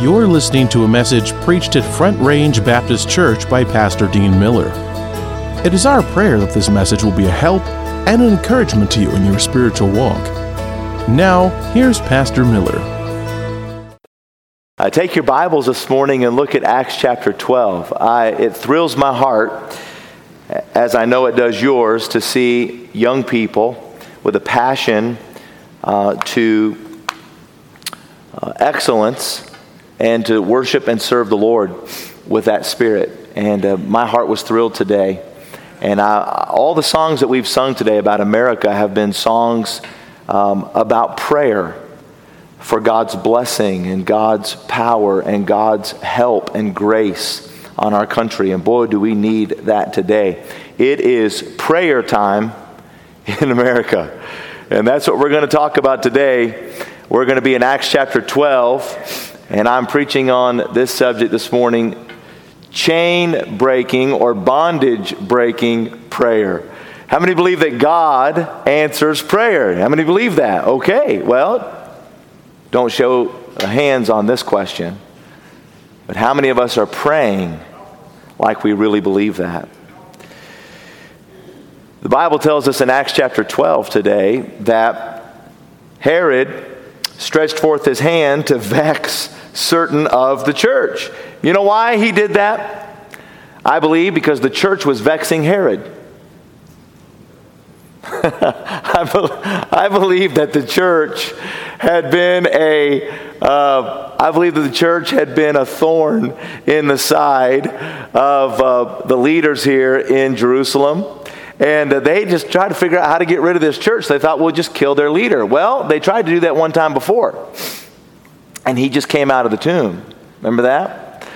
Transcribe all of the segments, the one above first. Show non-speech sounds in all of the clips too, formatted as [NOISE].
You're listening to a message preached at Front Range Baptist Church by Pastor Dean Miller. It is our prayer that this message will be a help and an encouragement to you in your spiritual walk. Now, here's Pastor Miller. Uh, take your Bibles this morning and look at Acts chapter 12. I, it thrills my heart, as I know it does yours, to see young people with a passion uh, to uh, excellence and to worship and serve the Lord with that spirit. And uh, my heart was thrilled today. And I, all the songs that we've sung today about America have been songs um, about prayer for God's blessing and God's power and God's help and grace on our country. And boy, do we need that today. It is prayer time in America. And that's what we're going to talk about today. We're going to be in Acts chapter 12. And I'm preaching on this subject this morning chain breaking or bondage breaking prayer. How many believe that God answers prayer? How many believe that? Okay, well, don't show hands on this question. But how many of us are praying like we really believe that? The Bible tells us in Acts chapter 12 today that Herod stretched forth his hand to vex certain of the church. You know why he did that? I believe because the church was vexing Herod. [LAUGHS] I, be- I, believe that the church had been a, uh, I believe that the church had been a thorn in the side of uh, the leaders here in Jerusalem. And uh, they just tried to figure out how to get rid of this church. They thought, we'll just kill their leader. Well, they tried to do that one time before and he just came out of the tomb. Remember that?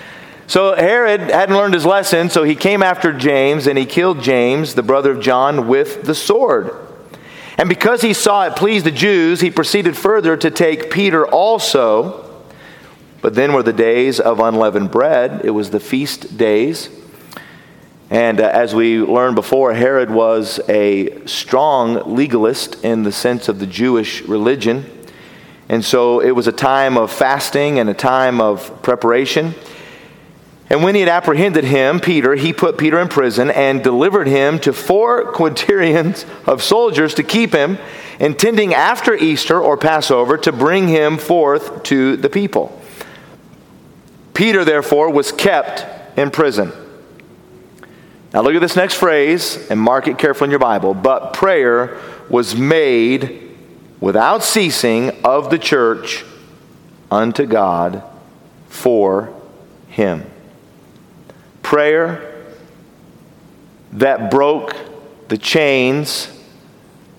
So Herod hadn't learned his lesson, so he came after James and he killed James, the brother of John, with the sword. And because he saw it pleased the Jews, he proceeded further to take Peter also. But then were the days of unleavened bread, it was the feast days. And uh, as we learned before, Herod was a strong legalist in the sense of the Jewish religion. And so it was a time of fasting and a time of preparation. And when he had apprehended him, Peter, he put Peter in prison and delivered him to four [LAUGHS] quaternions of soldiers to keep him, intending after Easter or Passover to bring him forth to the people. Peter, therefore, was kept in prison. Now look at this next phrase and mark it carefully in your Bible. But prayer was made without ceasing of the church unto God for him. Prayer that broke the chains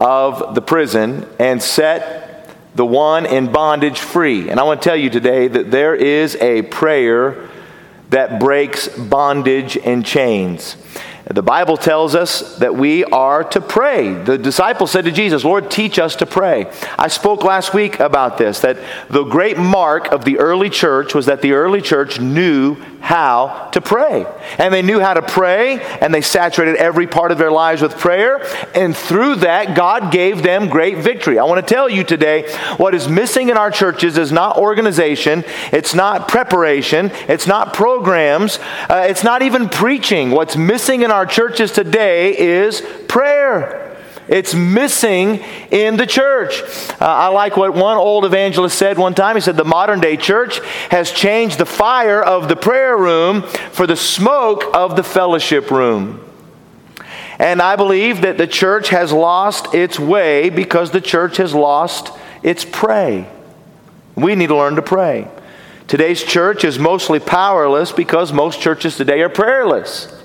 of the prison and set the one in bondage free. And I want to tell you today that there is a prayer that breaks bondage and chains. The Bible tells us that we are to pray. The disciples said to Jesus, Lord, teach us to pray. I spoke last week about this, that the great mark of the early church was that the early church knew how to pray. And they knew how to pray, and they saturated every part of their lives with prayer. And through that, God gave them great victory. I want to tell you today what is missing in our churches is not organization, it's not preparation, it's not programs, uh, it's not even preaching. What's missing in our churches today is prayer. It's missing in the church. Uh, I like what one old evangelist said one time. He said, The modern day church has changed the fire of the prayer room for the smoke of the fellowship room. And I believe that the church has lost its way because the church has lost its pray. We need to learn to pray. Today's church is mostly powerless because most churches today are prayerless.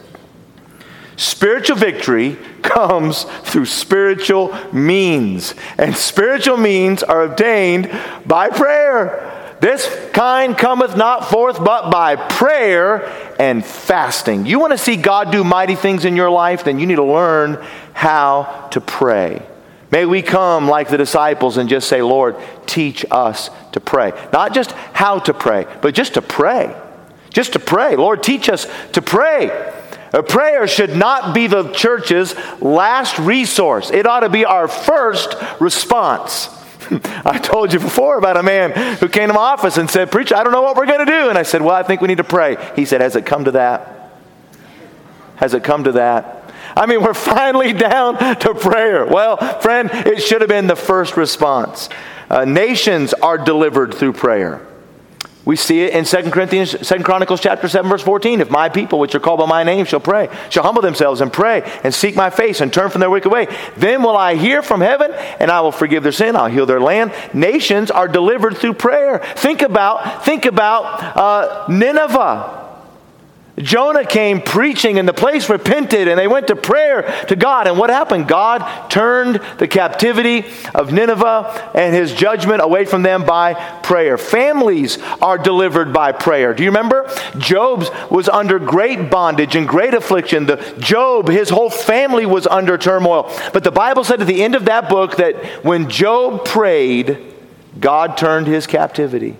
Spiritual victory comes through spiritual means, and spiritual means are obtained by prayer. This kind cometh not forth but by prayer and fasting. You want to see God do mighty things in your life? Then you need to learn how to pray. May we come like the disciples and just say, Lord, teach us to pray. Not just how to pray, but just to pray. Just to pray. Lord, teach us to pray. A prayer should not be the church's last resource. It ought to be our first response. [LAUGHS] I told you before about a man who came to my office and said, Preacher, I don't know what we're going to do. And I said, Well, I think we need to pray. He said, Has it come to that? Has it come to that? I mean, we're [LAUGHS] finally down to prayer. Well, friend, it should have been the first response. Uh, nations are delivered through prayer. We see it in 2 Corinthians, 2 Chronicles chapter 7, verse 14. If my people, which are called by my name, shall pray, shall humble themselves and pray and seek my face and turn from their wicked way, then will I hear from heaven and I will forgive their sin. I'll heal their land. Nations are delivered through prayer. Think about, think about uh, Nineveh. Jonah came preaching, and the place repented, and they went to prayer to God. And what happened? God turned the captivity of Nineveh and his judgment away from them by prayer. Families are delivered by prayer. Do you remember? Job was under great bondage and great affliction. The Job, his whole family was under turmoil. But the Bible said at the end of that book that when Job prayed, God turned his captivity.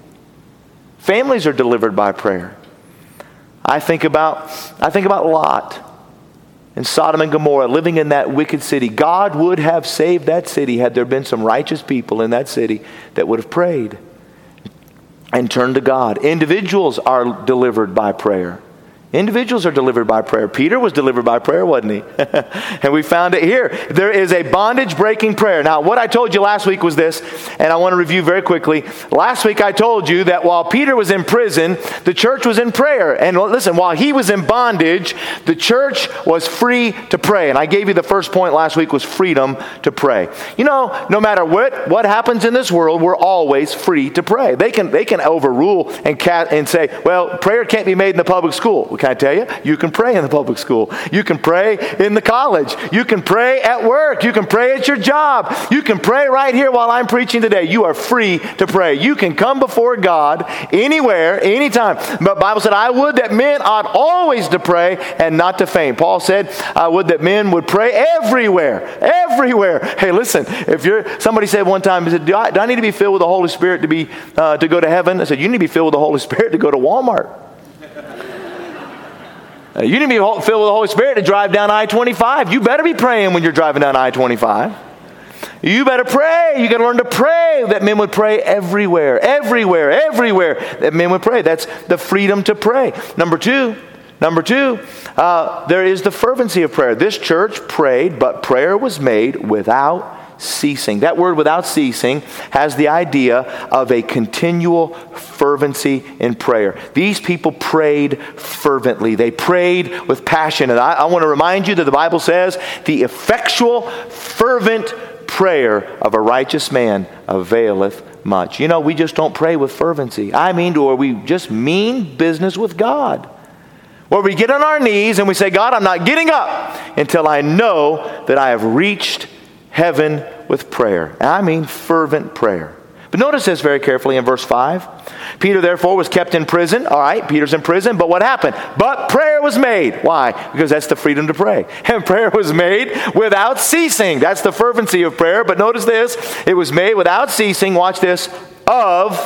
Families are delivered by prayer. I think about, I think about Lot and Sodom and Gomorrah living in that wicked city. God would have saved that city had there been some righteous people in that city that would have prayed and turned to God. Individuals are delivered by prayer. Individuals are delivered by prayer. Peter was delivered by prayer, wasn't he? [LAUGHS] and we found it here. There is a bondage breaking prayer. Now, what I told you last week was this, and I want to review very quickly. Last week I told you that while Peter was in prison, the church was in prayer. And listen, while he was in bondage, the church was free to pray. And I gave you the first point last week was freedom to pray. You know, no matter what, what happens in this world, we're always free to pray. They can, they can overrule and, cat, and say, well, prayer can't be made in the public school can I tell you? You can pray in the public school. You can pray in the college. You can pray at work. You can pray at your job. You can pray right here while I'm preaching today. You are free to pray. You can come before God anywhere, anytime. But Bible said, I would that men ought always to pray and not to faint. Paul said, I would that men would pray everywhere. Everywhere. Hey, listen, if you're somebody said one time, he said, do I, do I need to be filled with the Holy Spirit to be uh, to go to heaven? I said, You need to be filled with the Holy Spirit to go to Walmart. Uh, you need to be filled with the Holy Spirit to drive down I 25. You better be praying when you're driving down I 25. You better pray. You got to learn to pray. That men would pray everywhere, everywhere, everywhere. That men would pray. That's the freedom to pray. Number two, number two, uh, there is the fervency of prayer. This church prayed, but prayer was made without ceasing. That word without ceasing has the idea of a continual fervency in prayer. These people prayed fervently, they prayed with passion. And I, I want to remind you that the Bible says the effectual, fervent prayer of a righteous man availeth much. You know, we just don't pray with fervency. I mean, or we just mean business with God. Where we get on our knees and we say, God, I'm not getting up until I know that I have reached heaven with prayer. And I mean fervent prayer. But notice this very carefully in verse 5. Peter, therefore, was kept in prison. All right, Peter's in prison, but what happened? But prayer was made. Why? Because that's the freedom to pray. [LAUGHS] And prayer was made without ceasing. That's the fervency of prayer. But notice this it was made without ceasing, watch this, of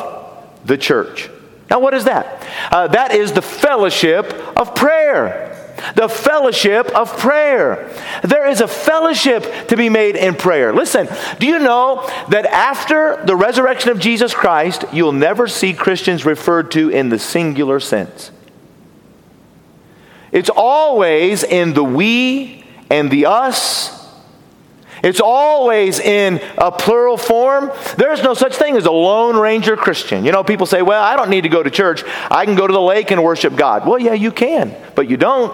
the church. Now, what is that? Uh, that is the fellowship of prayer the fellowship of prayer. There is a fellowship to be made in prayer. Listen, do you know that after the resurrection of Jesus Christ, you'll never see Christians referred to in the singular sense? It's always in the we and the us. It's always in a plural form. There's no such thing as a Lone Ranger Christian. You know, people say, well, I don't need to go to church. I can go to the lake and worship God. Well, yeah, you can, but you don't.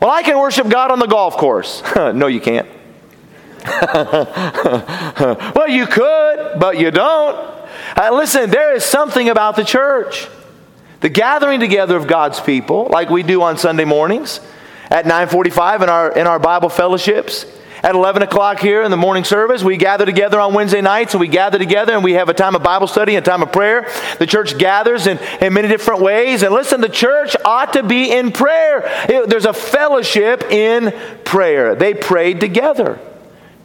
Well, I can worship God on the golf course. [LAUGHS] no, you can't. [LAUGHS] well, you could, but you don't. Uh, listen, there is something about the church. The gathering together of God's people, like we do on Sunday mornings at 945 in our, in our Bible fellowships at 11 o'clock here in the morning service. We gather together on Wednesday nights and we gather together and we have a time of Bible study and time of prayer. The church gathers in, in many different ways. And listen, the church ought to be in prayer. It, there's a fellowship in prayer. They prayed together.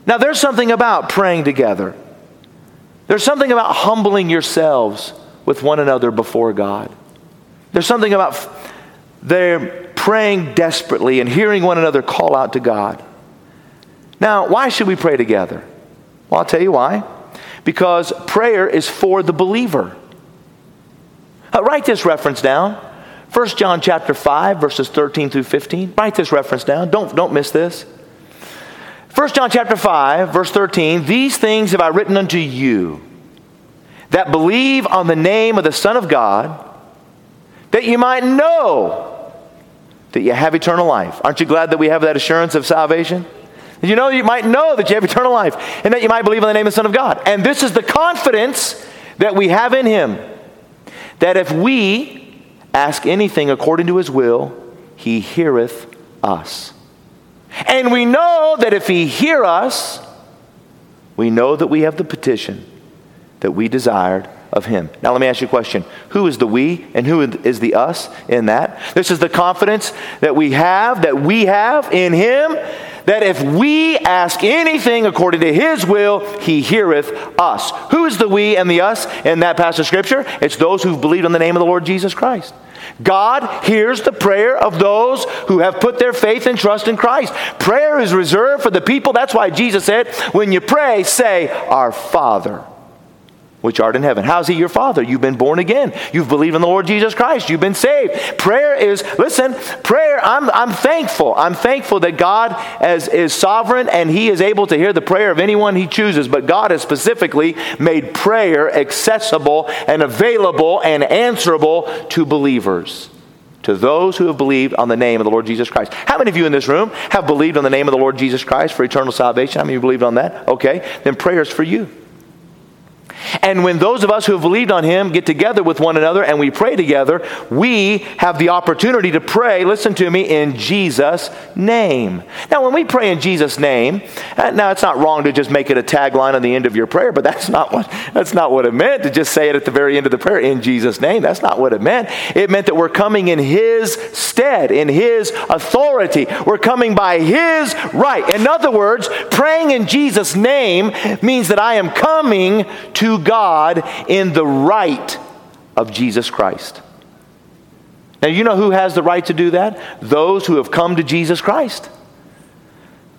Now, there's something about praying together. There's something about humbling yourselves with one another before God. There's something about they're praying desperately and hearing one another call out to God. Now, why should we pray together? Well, I'll tell you why. Because prayer is for the believer. Uh, write this reference down. 1 John chapter 5, verses 13 through 15. Write this reference down. Don't, don't miss this. 1 John chapter 5, verse 13. These things have I written unto you that believe on the name of the Son of God, that you might know that you have eternal life. Aren't you glad that we have that assurance of salvation? You know, you might know that you have eternal life and that you might believe in the name of the Son of God. And this is the confidence that we have in Him that if we ask anything according to His will, He heareth us. And we know that if He hear us, we know that we have the petition that we desired of him. Now, let me ask you a question. Who is the we and who is the us in that? This is the confidence that we have, that we have in him, that if we ask anything according to his will, he heareth us. Who is the we and the us in that passage of scripture? It's those who've believed on the name of the Lord Jesus Christ. God hears the prayer of those who have put their faith and trust in Christ. Prayer is reserved for the people. That's why Jesus said, when you pray, say, Our Father which art in heaven. How's he your father? You've been born again. You've believed in the Lord Jesus Christ. You've been saved. Prayer is, listen, prayer, I'm, I'm thankful. I'm thankful that God as, is sovereign and he is able to hear the prayer of anyone he chooses. But God has specifically made prayer accessible and available and answerable to believers to those who have believed on the name of the Lord Jesus Christ. How many of you in this room have believed on the name of the Lord Jesus Christ for eternal salvation? How many of you believed on that? Okay, then prayer is for you. And when those of us who have believed on him get together with one another and we pray together, we have the opportunity to pray, listen to me, in Jesus' name. Now, when we pray in Jesus' name, uh, now it's not wrong to just make it a tagline on the end of your prayer, but that's not what, that's not what it meant to just say it at the very end of the prayer in Jesus' name. That's not what it meant. It meant that we're coming in his stead, in his authority. We're coming by his right. In other words, praying in Jesus' name means that I am coming to God in the right of Jesus Christ. Now, you know who has the right to do that? Those who have come to Jesus Christ.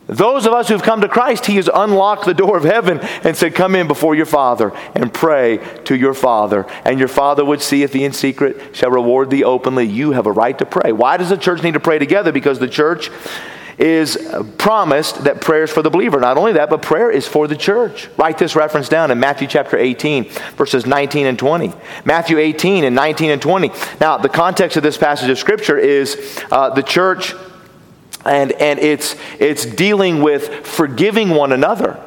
Those of us who've come to Christ, He has unlocked the door of heaven and said, Come in before your Father and pray to your Father. And your Father would seeth thee in secret, shall reward thee openly. You have a right to pray. Why does the church need to pray together? Because the church is promised that prayer is for the believer. Not only that, but prayer is for the church. Write this reference down in Matthew chapter 18, verses 19 and 20. Matthew 18 and 19 and 20. Now, the context of this passage of Scripture is uh, the church, and, and it's, it's dealing with forgiving one another.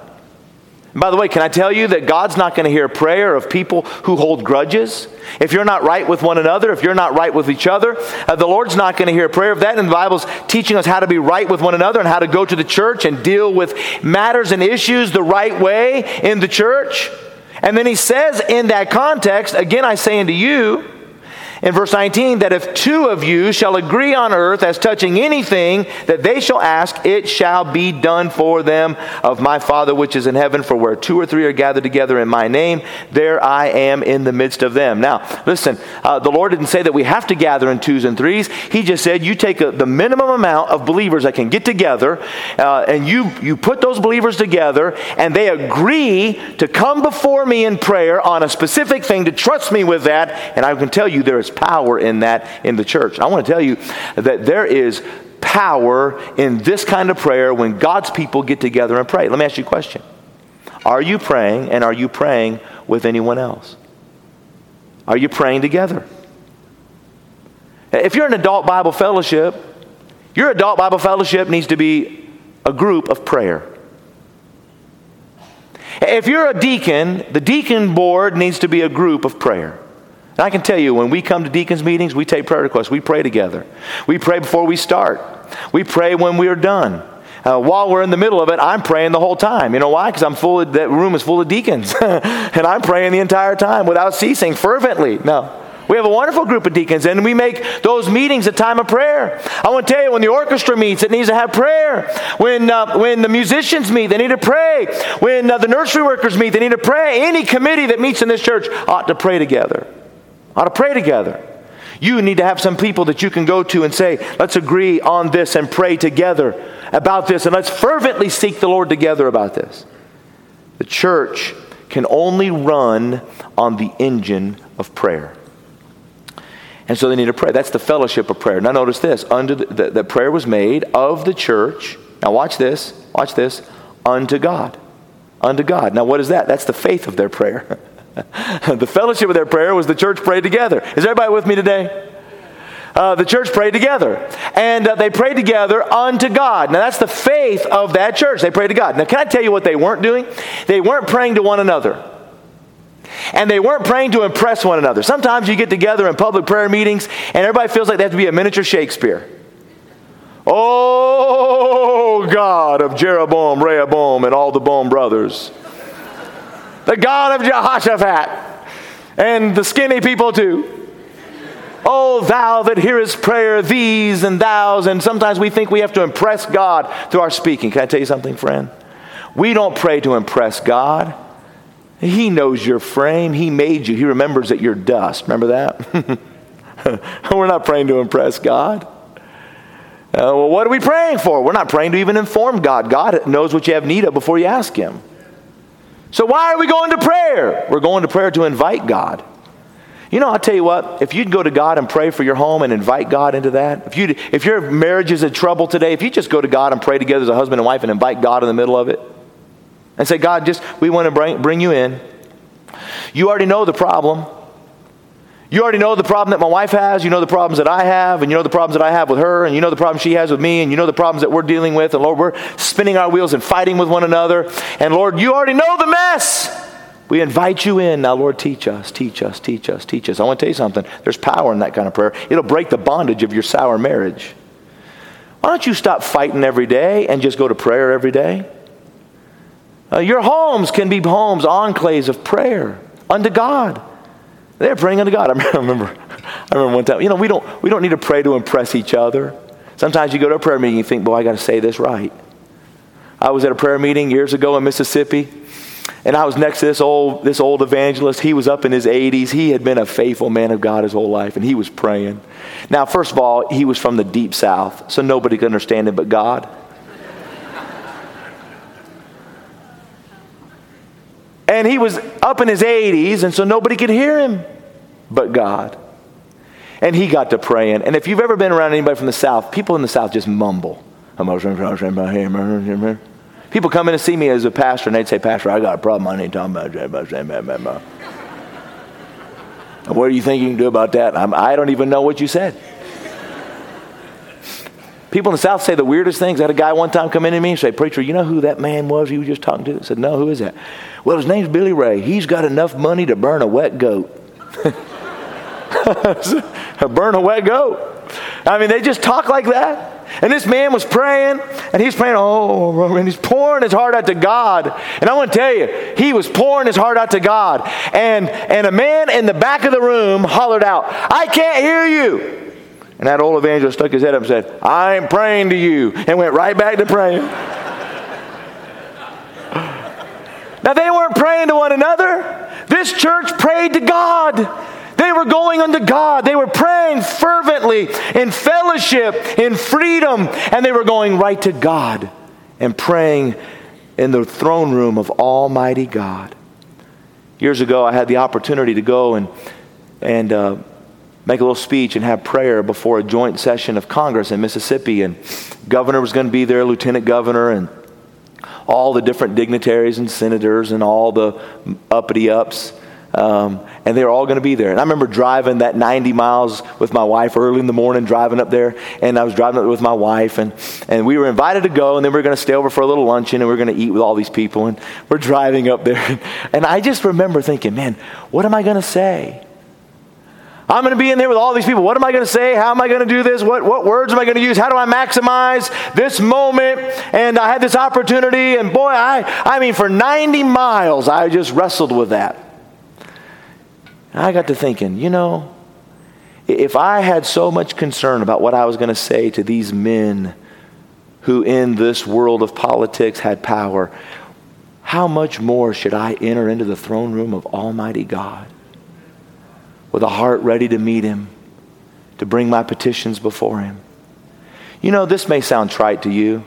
By the way, can I tell you that God's not going to hear prayer of people who hold grudges? If you're not right with one another, if you're not right with each other, uh, the Lord's not going to hear a prayer of that. And the Bible's teaching us how to be right with one another and how to go to the church and deal with matters and issues the right way in the church. And then he says in that context, again, I say unto you, in verse 19 that if two of you shall agree on earth as touching anything that they shall ask, it shall be done for them of my Father which is in heaven. For where two or three are gathered together in my name, there I am in the midst of them. Now, listen, uh, the Lord didn't say that we have to gather in twos and threes. He just said you take a, the minimum amount of believers that can get together, uh, and you, you put those believers together, and they agree to come before me in prayer on a specific thing, to trust me with that, and I can tell you there is power in that in the church. I want to tell you that there is power in this kind of prayer when God's people get together and pray. Let me ask you a question Are you praying and are you praying with anyone else? Are you praying together? If you're an adult Bible fellowship, your adult Bible fellowship needs to be a group of prayer. If you're a deacon, the deacon board needs to be a group of prayer. And I can tell you, when we come to deacons' meetings, we take prayer requests. We pray together. We pray before we start. We pray when we are done. Uh, while we're in the middle of it, I'm praying the whole time. You know why? Because I'm full. Of, that room is full of deacons, [LAUGHS] and I'm praying the entire time without ceasing, fervently. No, we have a wonderful group of deacons, and we make those meetings a time of prayer. I want to tell you, when the orchestra meets, it needs to have prayer. When, uh, when the musicians meet, they need to pray. When uh, the nursery workers meet, they need to pray. Any committee that meets in this church ought to pray together ought to pray together. You need to have some people that you can go to and say, let's agree on this and pray together about this, and let's fervently seek the Lord together about this. The church can only run on the engine of prayer. And so they need to pray. That's the fellowship of prayer. Now notice this: under the, the, the prayer was made of the church. Now watch this. Watch this. Unto God. Unto God. Now what is that? That's the faith of their prayer. [LAUGHS] [LAUGHS] the fellowship of their prayer was the church prayed together. Is everybody with me today? Uh, the church prayed together. And uh, they prayed together unto God. Now, that's the faith of that church. They prayed to God. Now, can I tell you what they weren't doing? They weren't praying to one another. And they weren't praying to impress one another. Sometimes you get together in public prayer meetings and everybody feels like they have to be a miniature Shakespeare. Oh, God of Jeroboam, Rehoboam, and all the Bohm brothers. The God of Jehoshaphat, and the skinny people too. Oh, thou that hearest prayer, these and thous. And sometimes we think we have to impress God through our speaking. Can I tell you something, friend? We don't pray to impress God. He knows your frame. He made you. He remembers that you're dust. Remember that? [LAUGHS] We're not praying to impress God. Uh, well, what are we praying for? We're not praying to even inform God. God knows what you have need of before you ask Him. So, why are we going to prayer? We're going to prayer to invite God. You know, I'll tell you what, if you'd go to God and pray for your home and invite God into that, if, you if your marriage is in trouble today, if you just go to God and pray together as a husband and wife and invite God in the middle of it, and say, God, just, we want to bring, bring you in. You already know the problem. You already know the problem that my wife has. You know the problems that I have, and you know the problems that I have with her, and you know the problems she has with me, and you know the problems that we're dealing with. And Lord, we're spinning our wheels and fighting with one another. And Lord, you already know the mess. We invite you in. Now, Lord, teach us, teach us, teach us, teach us. I want to tell you something. There's power in that kind of prayer. It'll break the bondage of your sour marriage. Why don't you stop fighting every day and just go to prayer every day? Uh, your homes can be homes, enclaves of prayer unto God. They're praying unto God. I [LAUGHS] remember, I remember one time, you know, we don't, we don't need to pray to impress each other. Sometimes you go to a prayer meeting and you think, boy, I got to say this right. I was at a prayer meeting years ago in Mississippi, and I was next to this old, this old evangelist. He was up in his 80s. He had been a faithful man of God his whole life, and he was praying. Now, first of all, he was from the deep south, so nobody could understand him but God. And he was up in his 80s, and so nobody could hear him but God. And he got to praying. And if you've ever been around anybody from the South, people in the South just mumble. People come in to see me as a pastor, and they'd say, Pastor, I got a problem. I need to talk about. What do you think you can do about that? I'm, I do not even know what you said. People in the South say the weirdest things. I had a guy one time come in to me and say, Preacher, you know who that man was you were just talking to? I said, No, who is that? Well, his name's Billy Ray. He's got enough money to burn a wet goat. [LAUGHS] burn a wet goat. I mean, they just talk like that. And this man was praying, and he's praying, oh, and he's pouring his heart out to God. And I want to tell you, he was pouring his heart out to God. And, and a man in the back of the room hollered out, I can't hear you. And that old evangelist stuck his head up and said, I'm praying to you, and went right back to praying. [LAUGHS] now, they weren't praying to one another. This church prayed to God. They were going unto God. They were praying fervently in fellowship, in freedom, and they were going right to God and praying in the throne room of Almighty God. Years ago, I had the opportunity to go and, and uh, make a little speech and have prayer before a joint session of Congress in Mississippi. And governor was going to be there, lieutenant governor, and all the different dignitaries and senators and all the uppity ups. Um, and they were all going to be there. And I remember driving that 90 miles with my wife early in the morning, driving up there. And I was driving up there with my wife, and, and we were invited to go, and then we were going to stay over for a little luncheon, and we were going to eat with all these people. And we're driving up there. [LAUGHS] And I just remember thinking, man, what am I going to say? I'm going to be in there with all these people. What am I going to say? How am I going to do this? What, what words am I going to use? How do I maximize this moment? And I had this opportunity, and boy, I, I mean, for 90 miles, I just wrestled with that. I got to thinking, you know, if I had so much concern about what I was going to say to these men who in this world of politics had power, how much more should I enter into the throne room of Almighty God with a heart ready to meet Him, to bring my petitions before Him? You know, this may sound trite to you.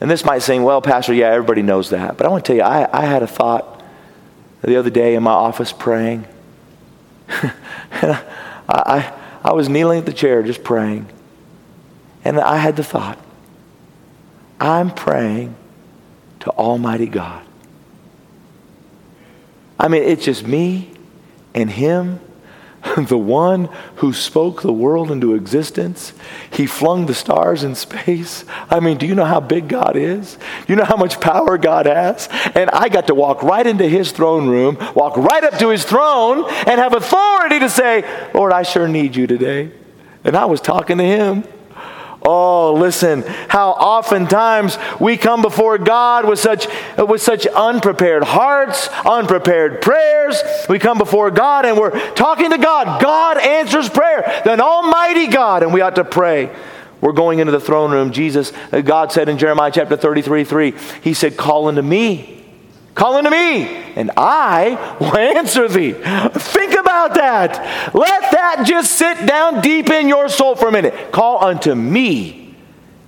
And this might seem, well, Pastor, yeah, everybody knows that. But I want to tell you, I, I had a thought the other day in my office praying. [LAUGHS] and I, I, I was kneeling at the chair just praying. And I had the thought, I'm praying to Almighty God. I mean, it's just me and Him [LAUGHS] the one who spoke the world into existence. He flung the stars in space. I mean, do you know how big God is? You know how much power God has? And I got to walk right into his throne room, walk right up to his throne, and have authority to say, Lord, I sure need you today. And I was talking to him. Oh, listen, how oftentimes we come before God with such, with such unprepared hearts, unprepared prayers. We come before God and we're talking to God. God answers prayer, then Almighty God, and we ought to pray. We're going into the throne room. Jesus, uh, God said in Jeremiah chapter 33 3, He said, Call unto me. Call unto me, and I will answer thee. Think about that. Let that just sit down deep in your soul for a minute. Call unto me,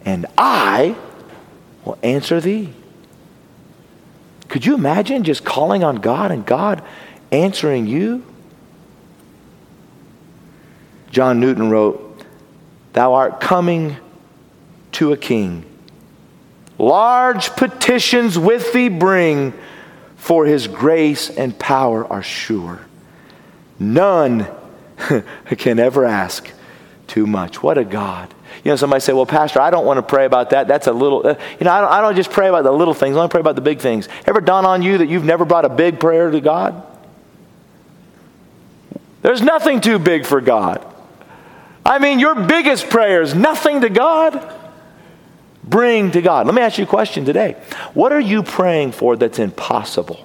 and I will answer thee. Could you imagine just calling on God and God answering you? John Newton wrote, Thou art coming to a king. Large petitions with thee bring for his grace and power are sure. None [LAUGHS] can ever ask too much. What a God. You know, somebody say, well, Pastor, I don't want to pray about that. That's a little, uh, you know, I don't, I don't just pray about the little things. I to pray about the big things. Ever dawn on you that you've never brought a big prayer to God? There's nothing too big for God. I mean, your biggest prayer is nothing to God bring to God. Let me ask you a question today. What are you praying for that's impossible?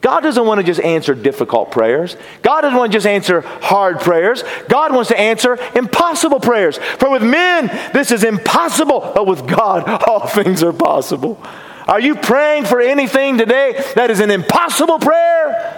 God doesn't want to just answer difficult prayers. God doesn't want to just answer hard prayers. God wants to answer impossible prayers. For with men, this is impossible, but with God, [LAUGHS] all things are possible. Are you praying for anything today that is an impossible prayer?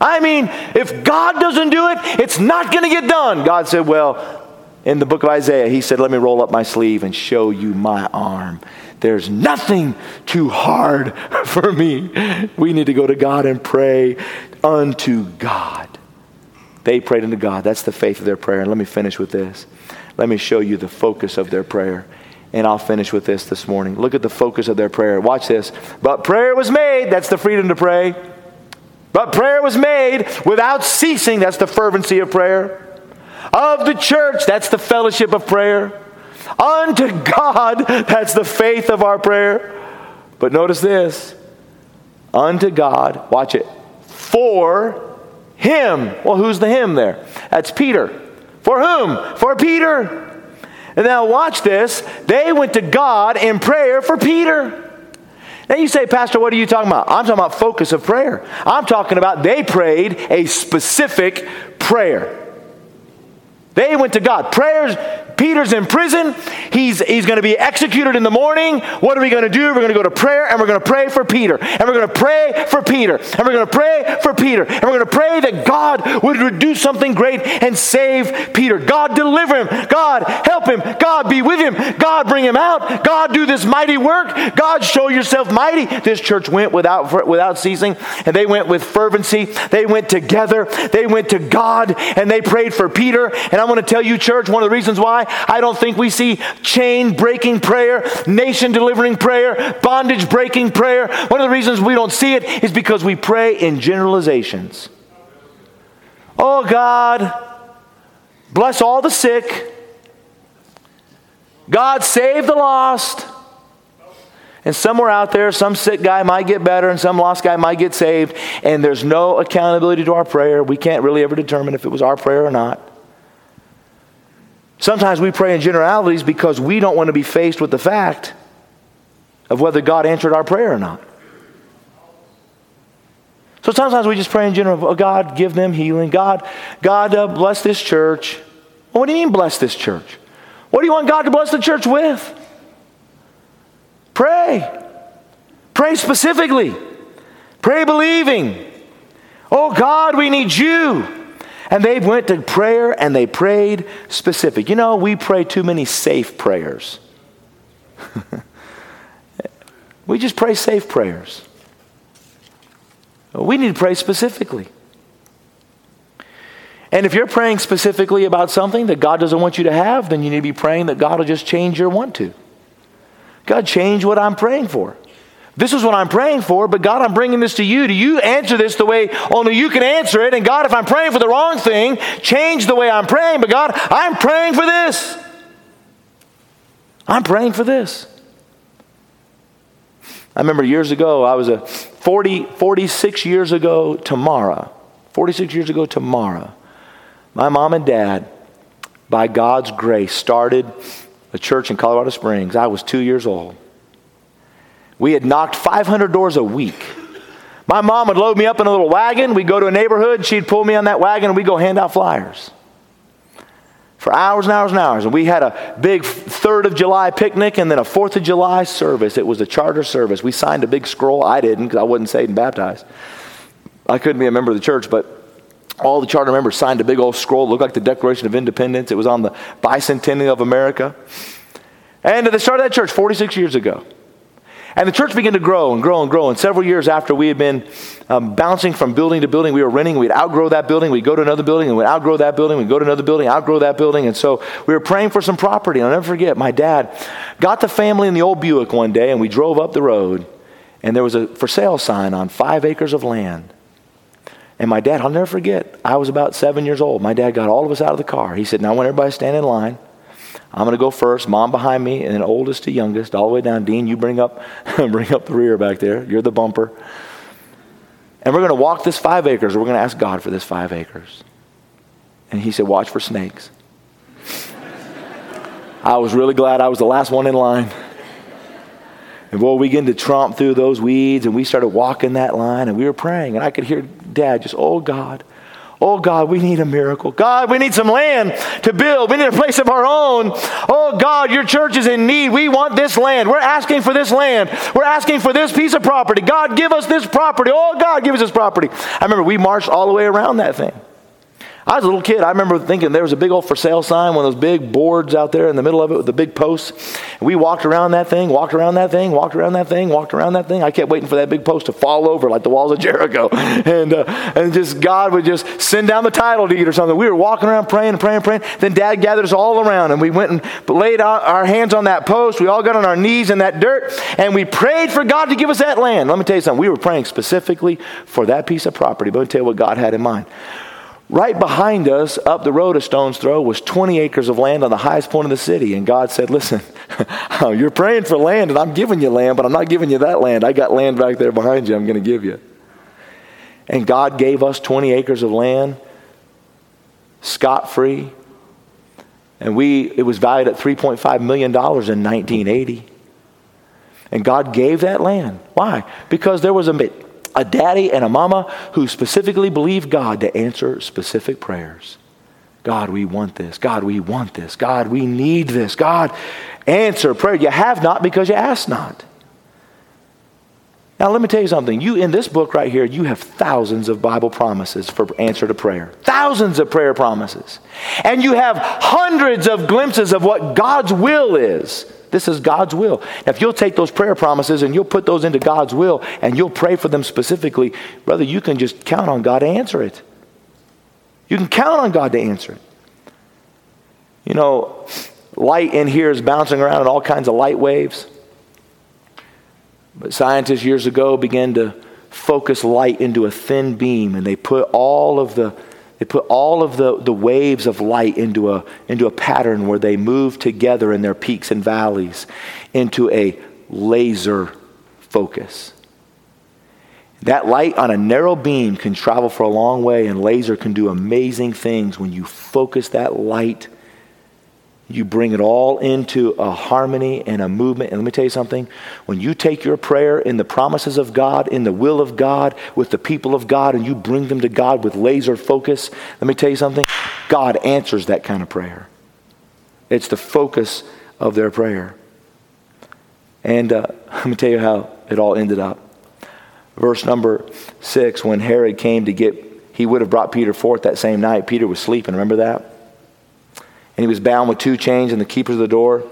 I mean, if God doesn't do it, it's not going to get done. God said, Well, in the book of Isaiah, he said, Let me roll up my sleeve and show you my arm. There's nothing too hard [LAUGHS] for me. We need to go to God and pray unto God. They prayed unto God. That's the faith of their prayer. And let me finish with this. Let me show you the focus of their prayer. And I'll finish with this this morning. Look at the focus of their prayer. Watch this. But prayer was made. That's the freedom to pray. But prayer was made without ceasing. That's the fervency of prayer of the church, that's the fellowship of prayer. Unto God, that's the faith of our prayer. But notice this unto God, watch it, for him. Well, who's the him there? That's Peter. For whom? For Peter. And now watch this. They went to God in prayer for Peter. Now you say, Pastor, what are you talking about? I'm talking about focus of prayer. I'm talking about they prayed a specific prayer. They went to God. Prayers, Peter's in prison. He's, he's going to be executed in the morning. What are we going to do? We're going to go to prayer and we're going to pray for Peter. And we're going to pray for Peter. And we're going to pray for Peter. And we're going to pray that God would do something great and save Peter. God deliver him. God help him. God be with him. God bring him out. God do this mighty work. God show yourself mighty. This church went without, without ceasing and they went with fervency. They went together. They went to God and they prayed for Peter. And I want to tell you, church, one of the reasons why I don't think we see chain breaking prayer, nation delivering prayer, bondage breaking prayer. One of the reasons we don't see it is because we pray in generalizations. Oh God, bless all the sick. God save the lost. And somewhere out there, some sick guy might get better and some lost guy might get saved. And there's no accountability to our prayer. We can't really ever determine if it was our prayer or not. Sometimes we pray in generalities because we don't want to be faced with the fact of whether God answered our prayer or not. So sometimes we just pray in general, oh, God, give them healing. God, God, uh, bless this church. Well, what do you mean, bless this church? What do you want God to bless the church with? Pray. Pray specifically. Pray believing. Oh, God, we need you. And they went to prayer and they prayed specific. You know, we pray too many safe prayers. [LAUGHS] we just pray safe prayers. We need to pray specifically. And if you're praying specifically about something that God doesn't want you to have, then you need to be praying that God will just change your want to. God, change what I'm praying for. This is what I'm praying for, but God, I'm bringing this to you. Do you answer this the way only you can answer it? And God, if I'm praying for the wrong thing, change the way I'm praying. But God, I'm praying for this. I'm praying for this. I remember years ago, I was a 40, 46 years ago tomorrow, 46 years ago tomorrow, my mom and dad, by God's grace, started a church in Colorado Springs. I was two years old. We had knocked 500 doors a week. My mom would load me up in a little wagon. We'd go to a neighborhood. She'd pull me on that wagon and we'd go hand out flyers for hours and hours and hours. And we had a big 3rd of July picnic and then a 4th of July service. It was a charter service. We signed a big scroll. I didn't because I wasn't saved and baptized. I couldn't be a member of the church, but all the charter members signed a big old scroll. It looked like the Declaration of Independence. It was on the bicentennial of America. And at the start of that church 46 years ago. And the church began to grow and grow and grow. And several years after we had been um, bouncing from building to building, we were renting. We'd outgrow that building. We'd go to another building and we'd outgrow that building. We'd go to another building, outgrow that building. And so we were praying for some property. And I'll never forget, my dad got the family in the old Buick one day and we drove up the road and there was a for sale sign on five acres of land. And my dad, I'll never forget, I was about seven years old. My dad got all of us out of the car. He said, Now, I want everybody stand in line. I'm going to go first, mom behind me, and then oldest to youngest, all the way down. Dean, you bring up, [LAUGHS] bring up the rear back there. You're the bumper. And we're going to walk this five acres. We're going to ask God for this five acres. And he said, Watch for snakes. [LAUGHS] I was really glad I was the last one in line. And boy, we began to tromp through those weeds, and we started walking that line, and we were praying. And I could hear Dad just, Oh God, Oh God, we need a miracle. God, we need some land to build. We need a place of our own. Oh God, your church is in need. We want this land. We're asking for this land. We're asking for this piece of property. God, give us this property. Oh God, give us this property. I remember we marched all the way around that thing. I was a little kid. I remember thinking there was a big old for sale sign, one of those big boards out there in the middle of it with the big posts. We walked around that thing, walked around that thing, walked around that thing, walked around that thing. I kept waiting for that big post to fall over like the walls of [LAUGHS] Jericho. And, uh, and just God would just send down the title deed or something. We were walking around praying praying praying. Then Dad gathered us all around and we went and laid our hands on that post. We all got on our knees in that dirt and we prayed for God to give us that land. Let me tell you something. We were praying specifically for that piece of property. But let me tell you what God had in mind. Right behind us, up the road a stone's throw, was 20 acres of land on the highest point of the city. And God said, Listen, [LAUGHS] you're praying for land, and I'm giving you land, but I'm not giving you that land. I got land back there behind you, I'm going to give you. And God gave us 20 acres of land, scot free. And we, it was valued at $3.5 million in 1980. And God gave that land. Why? Because there was a a daddy and a mama who specifically believe God to answer specific prayers. God, we want this. God, we want this. God, we need this. God, answer prayer. You have not because you ask not. Now, let me tell you something. You, in this book right here, you have thousands of Bible promises for answer to prayer. Thousands of prayer promises. And you have hundreds of glimpses of what God's will is. This is God's will. Now, if you'll take those prayer promises and you'll put those into God's will and you'll pray for them specifically, brother, you can just count on God to answer it. You can count on God to answer it. You know, light in here is bouncing around in all kinds of light waves. But scientists years ago began to focus light into a thin beam and they put all of the they put all of the, the waves of light into a, into a pattern where they move together in their peaks and valleys into a laser focus. That light on a narrow beam can travel for a long way, and laser can do amazing things when you focus that light you bring it all into a harmony and a movement. And let me tell you something when you take your prayer in the promises of God, in the will of God, with the people of God, and you bring them to God with laser focus, let me tell you something God answers that kind of prayer. It's the focus of their prayer. And uh, [LAUGHS] let me tell you how it all ended up. Verse number six when Herod came to get, he would have brought Peter forth that same night. Peter was sleeping, remember that? And he was bound with two chains, and the keepers of the door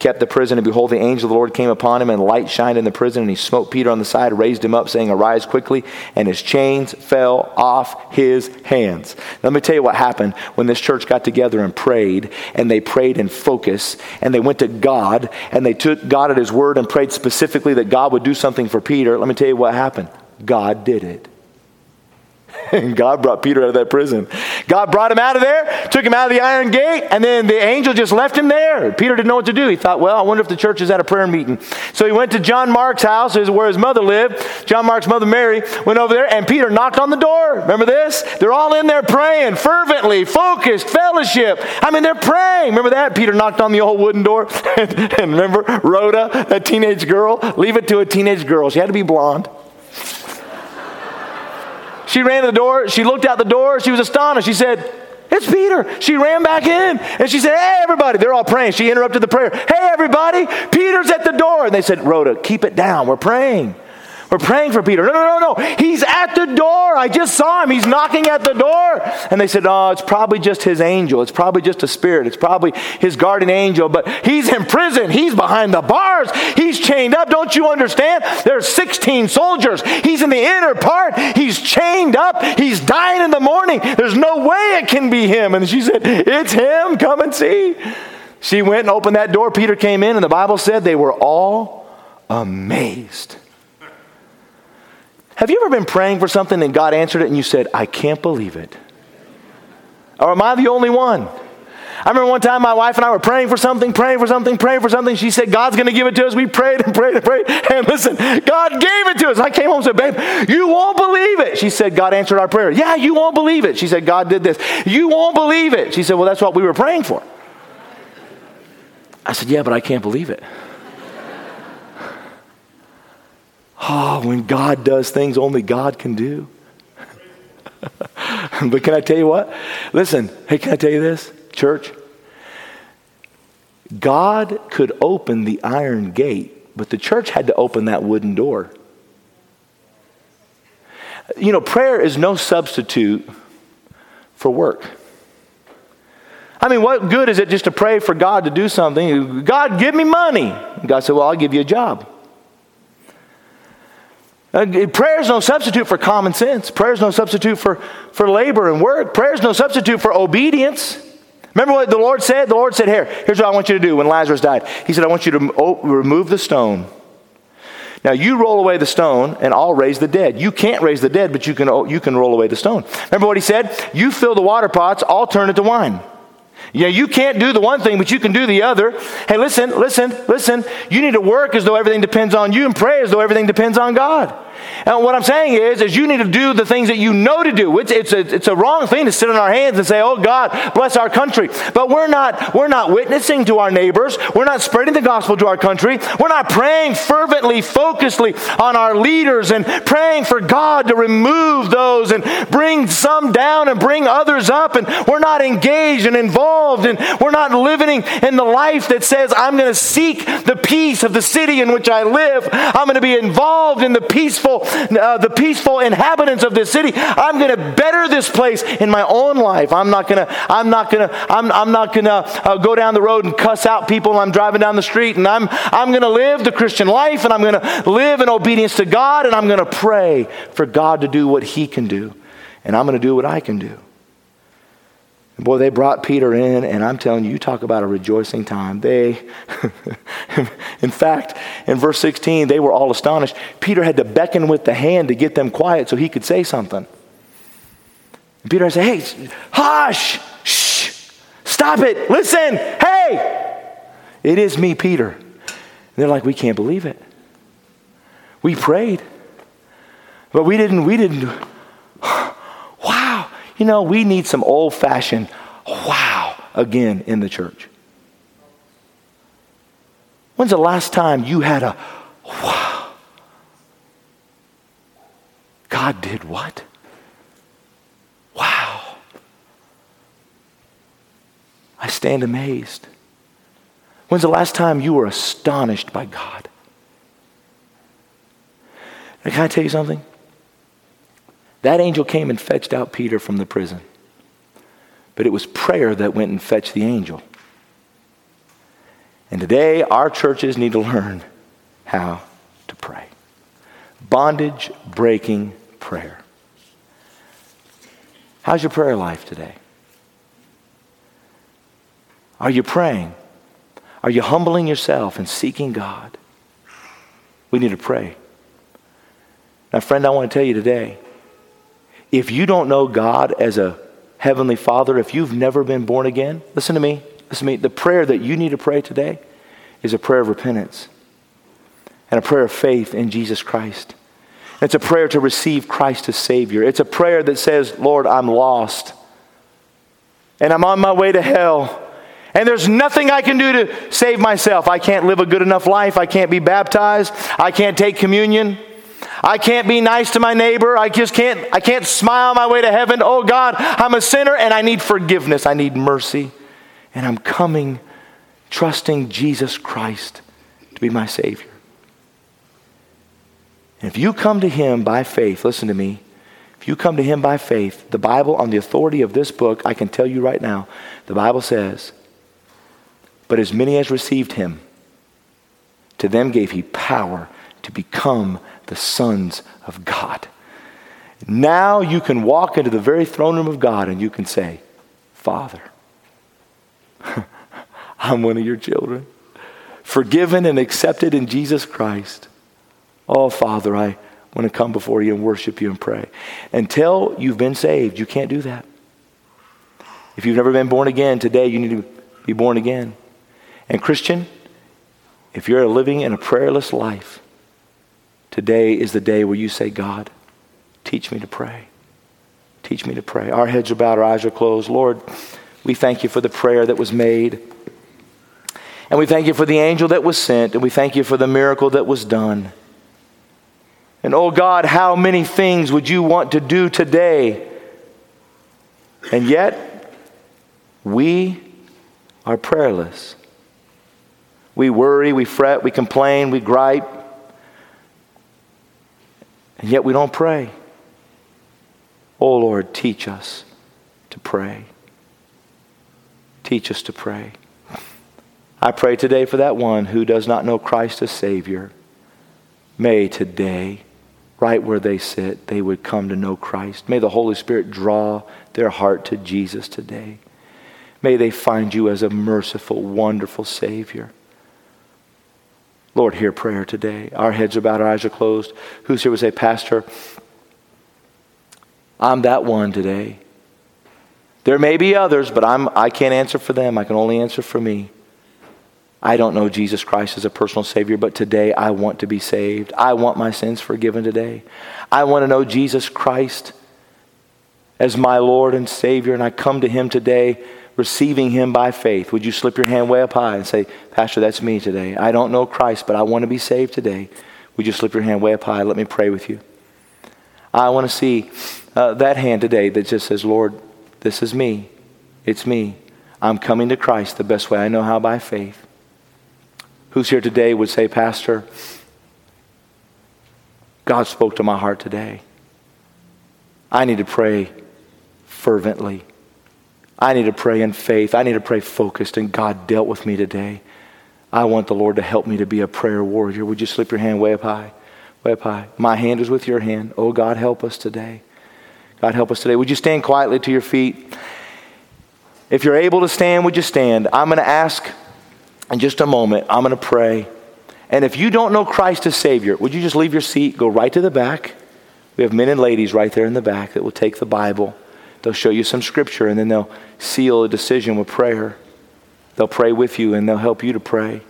kept the prison, and behold, the angel of the Lord came upon him, and light shined in the prison, and he smote Peter on the side, raised him up, saying, Arise quickly, and his chains fell off his hands. Let me tell you what happened when this church got together and prayed, and they prayed in focus, and they went to God, and they took God at his word and prayed specifically that God would do something for Peter. Let me tell you what happened. God did it. And [LAUGHS] God brought Peter out of that prison. God brought him out of there, took him out of the iron gate, and then the angel just left him there. Peter didn't know what to do. He thought, well, I wonder if the church is at a prayer meeting. So he went to John Mark's house, where his mother lived. John Mark's mother, Mary, went over there, and Peter knocked on the door. Remember this? They're all in there praying, fervently, focused, fellowship. I mean, they're praying. Remember that? Peter knocked on the old wooden door. [LAUGHS] and remember Rhoda, that teenage girl? Leave it to a teenage girl. She had to be blonde. She ran to the door. She looked out the door. She was astonished. She said, It's Peter. She ran back in and she said, Hey, everybody. They're all praying. She interrupted the prayer. Hey, everybody. Peter's at the door. And they said, Rhoda, keep it down. We're praying. We're praying for Peter. No, no, no, no. He's at the door. I just saw him. He's knocking at the door. And they said, Oh, it's probably just his angel. It's probably just a spirit. It's probably his guardian angel. But he's in prison. He's behind the bars. He's chained up. Don't you understand? There's 16 soldiers. He's in the inner part. He's chained up. He's dying in the morning. There's no way it can be him. And she said, It's him. Come and see. She went and opened that door. Peter came in, and the Bible said they were all amazed. Have you ever been praying for something and God answered it and you said, I can't believe it? Or am I the only one? I remember one time my wife and I were praying for something, praying for something, praying for something. She said, God's going to give it to us. We prayed and prayed and prayed. And listen, God gave it to us. I came home and said, Babe, you won't believe it. She said, God answered our prayer. Yeah, you won't believe it. She said, God did this. You won't believe it. She said, Well, that's what we were praying for. I said, Yeah, but I can't believe it. Oh, when God does things only God can do. [LAUGHS] but can I tell you what? Listen, hey, can I tell you this, church? God could open the iron gate, but the church had to open that wooden door. You know, prayer is no substitute for work. I mean, what good is it just to pray for God to do something? God, give me money. God said, Well, I'll give you a job. Uh, prayer is no substitute for common sense. Prayer is no substitute for, for labor and work. Prayer is no substitute for obedience. Remember what the Lord said? The Lord said, Here, here's what I want you to do when Lazarus died. He said, I want you to remove the stone. Now you roll away the stone, and I'll raise the dead. You can't raise the dead, but you can, you can roll away the stone. Remember what he said? You fill the water pots, I'll turn it to wine. Yeah, you can't do the one thing, but you can do the other. Hey, listen, listen, listen. You need to work as though everything depends on you and pray as though everything depends on God. And what I'm saying is, is you need to do the things that you know to do. It's, it's, a, it's a wrong thing to sit on our hands and say, oh God, bless our country. But we're not, we're not witnessing to our neighbors. We're not spreading the gospel to our country. We're not praying fervently, focusedly on our leaders and praying for God to remove those and bring some down and bring others up. And we're not engaged and involved and we're not living in the life that says, I'm going to seek the peace of the city in which I live. I'm going to be involved in the peaceful uh, the peaceful inhabitants of this city. I'm going to better this place in my own life. I'm not going to, I'm not going to, I'm, I'm not going to uh, go down the road and cuss out people I'm driving down the street. And I'm, I'm going to live the Christian life and I'm going to live in obedience to God and I'm going to pray for God to do what He can do. And I'm going to do what I can do. Boy, they brought Peter in, and I'm telling you, you talk about a rejoicing time. They, [LAUGHS] in fact, in verse 16, they were all astonished. Peter had to beckon with the hand to get them quiet so he could say something. And Peter said, Hey, hush, shh, stop it, listen, hey, it is me, Peter. And they're like, We can't believe it. We prayed, but we didn't, we didn't you know, we need some old fashioned wow again in the church. When's the last time you had a wow? God did what? Wow. I stand amazed. When's the last time you were astonished by God? Can I tell you something? That angel came and fetched out Peter from the prison. But it was prayer that went and fetched the angel. And today, our churches need to learn how to pray. Bondage breaking prayer. How's your prayer life today? Are you praying? Are you humbling yourself and seeking God? We need to pray. Now, friend, I want to tell you today if you don't know God as a heavenly Father, if you've never been born again, listen to me. Listen to me. The prayer that you need to pray today is a prayer of repentance and a prayer of faith in Jesus Christ. It's a prayer to receive Christ as Savior. It's a prayer that says, Lord, I'm lost and I'm on my way to hell. And there's nothing I can do to save myself. I can't live a good enough life. I can't be baptized. I can't take communion. I can't be nice to my neighbor. I just can't I can't smile my way to heaven. Oh God, I'm a sinner and I need forgiveness. I need mercy. And I'm coming trusting Jesus Christ to be my savior. And if you come to him by faith, listen to me. If you come to him by faith, the Bible on the authority of this book, I can tell you right now, the Bible says but as many as received him, to them gave he power to become the sons of God. Now you can walk into the very throne room of God and you can say, Father, [LAUGHS] I'm one of your children, forgiven and accepted in Jesus Christ. Oh, Father, I want to come before you and worship you and pray. Until you've been saved, you can't do that. If you've never been born again, today you need to be born again. And, Christian, if you're living in a prayerless life, today is the day where you say, God, teach me to pray. Teach me to pray. Our heads are bowed, our eyes are closed. Lord, we thank you for the prayer that was made. And we thank you for the angel that was sent. And we thank you for the miracle that was done. And oh God, how many things would you want to do today? And yet, we are prayerless. We worry, we fret, we complain, we gripe, and yet we don't pray. Oh Lord, teach us to pray. Teach us to pray. I pray today for that one who does not know Christ as Savior. May today, right where they sit, they would come to know Christ. May the Holy Spirit draw their heart to Jesus today. May they find you as a merciful, wonderful Savior. Lord, hear prayer today. Our heads are bowed, our eyes are closed. Who's here would say, Pastor, I'm that one today. There may be others, but I'm, I can't answer for them. I can only answer for me. I don't know Jesus Christ as a personal Savior, but today I want to be saved. I want my sins forgiven today. I want to know Jesus Christ as my Lord and Savior, and I come to Him today receiving Him by faith, would you slip your hand way up high and say, Pastor, that's me today. I don't know Christ, but I want to be saved today. Would you slip your hand way up high? Let me pray with you. I want to see uh, that hand today that just says, Lord, this is me. It's me. I'm coming to Christ the best way I know how by faith. Who's here today would say, Pastor, God spoke to my heart today. I need to pray fervently. I need to pray in faith. I need to pray focused, and God dealt with me today. I want the Lord to help me to be a prayer warrior. Would you slip your hand way up high? Way up high. My hand is with your hand. Oh, God, help us today. God, help us today. Would you stand quietly to your feet? If you're able to stand, would you stand? I'm going to ask in just a moment, I'm going to pray. And if you don't know Christ as Savior, would you just leave your seat, go right to the back? We have men and ladies right there in the back that will take the Bible. They'll show you some scripture and then they'll seal a decision with prayer. They'll pray with you and they'll help you to pray.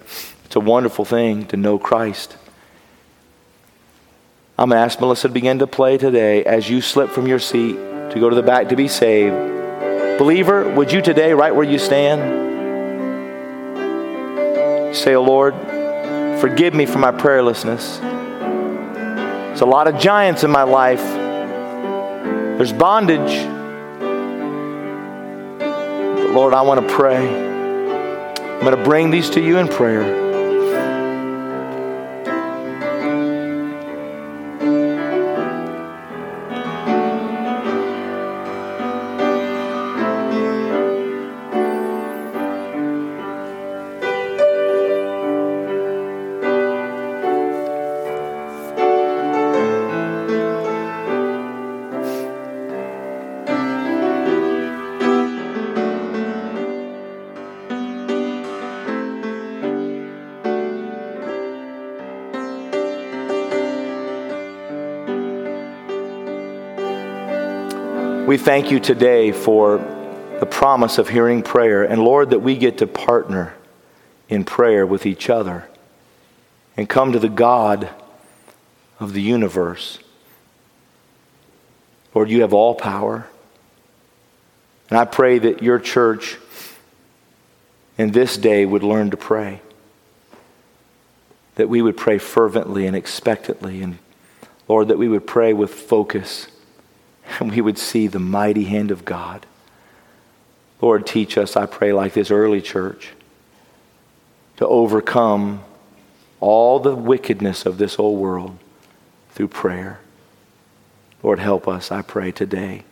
It's a wonderful thing to know Christ. I'm going to ask Melissa to begin to play today as you slip from your seat to go to the back to be saved. Believer, would you today, right where you stand, say, oh Lord, forgive me for my prayerlessness. There's a lot of giants in my life. There's bondage. Lord, I want to pray. I'm going to bring these to you in prayer. We thank you today for the promise of hearing prayer. And Lord, that we get to partner in prayer with each other and come to the God of the universe. Lord, you have all power. And I pray that your church in this day would learn to pray. That we would pray fervently and expectantly. And Lord, that we would pray with focus and we would see the mighty hand of God. Lord, teach us, I pray, like this early church, to overcome all the wickedness of this old world through prayer. Lord, help us, I pray, today.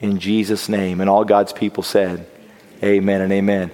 In Jesus' name. And all God's people said, Amen and amen.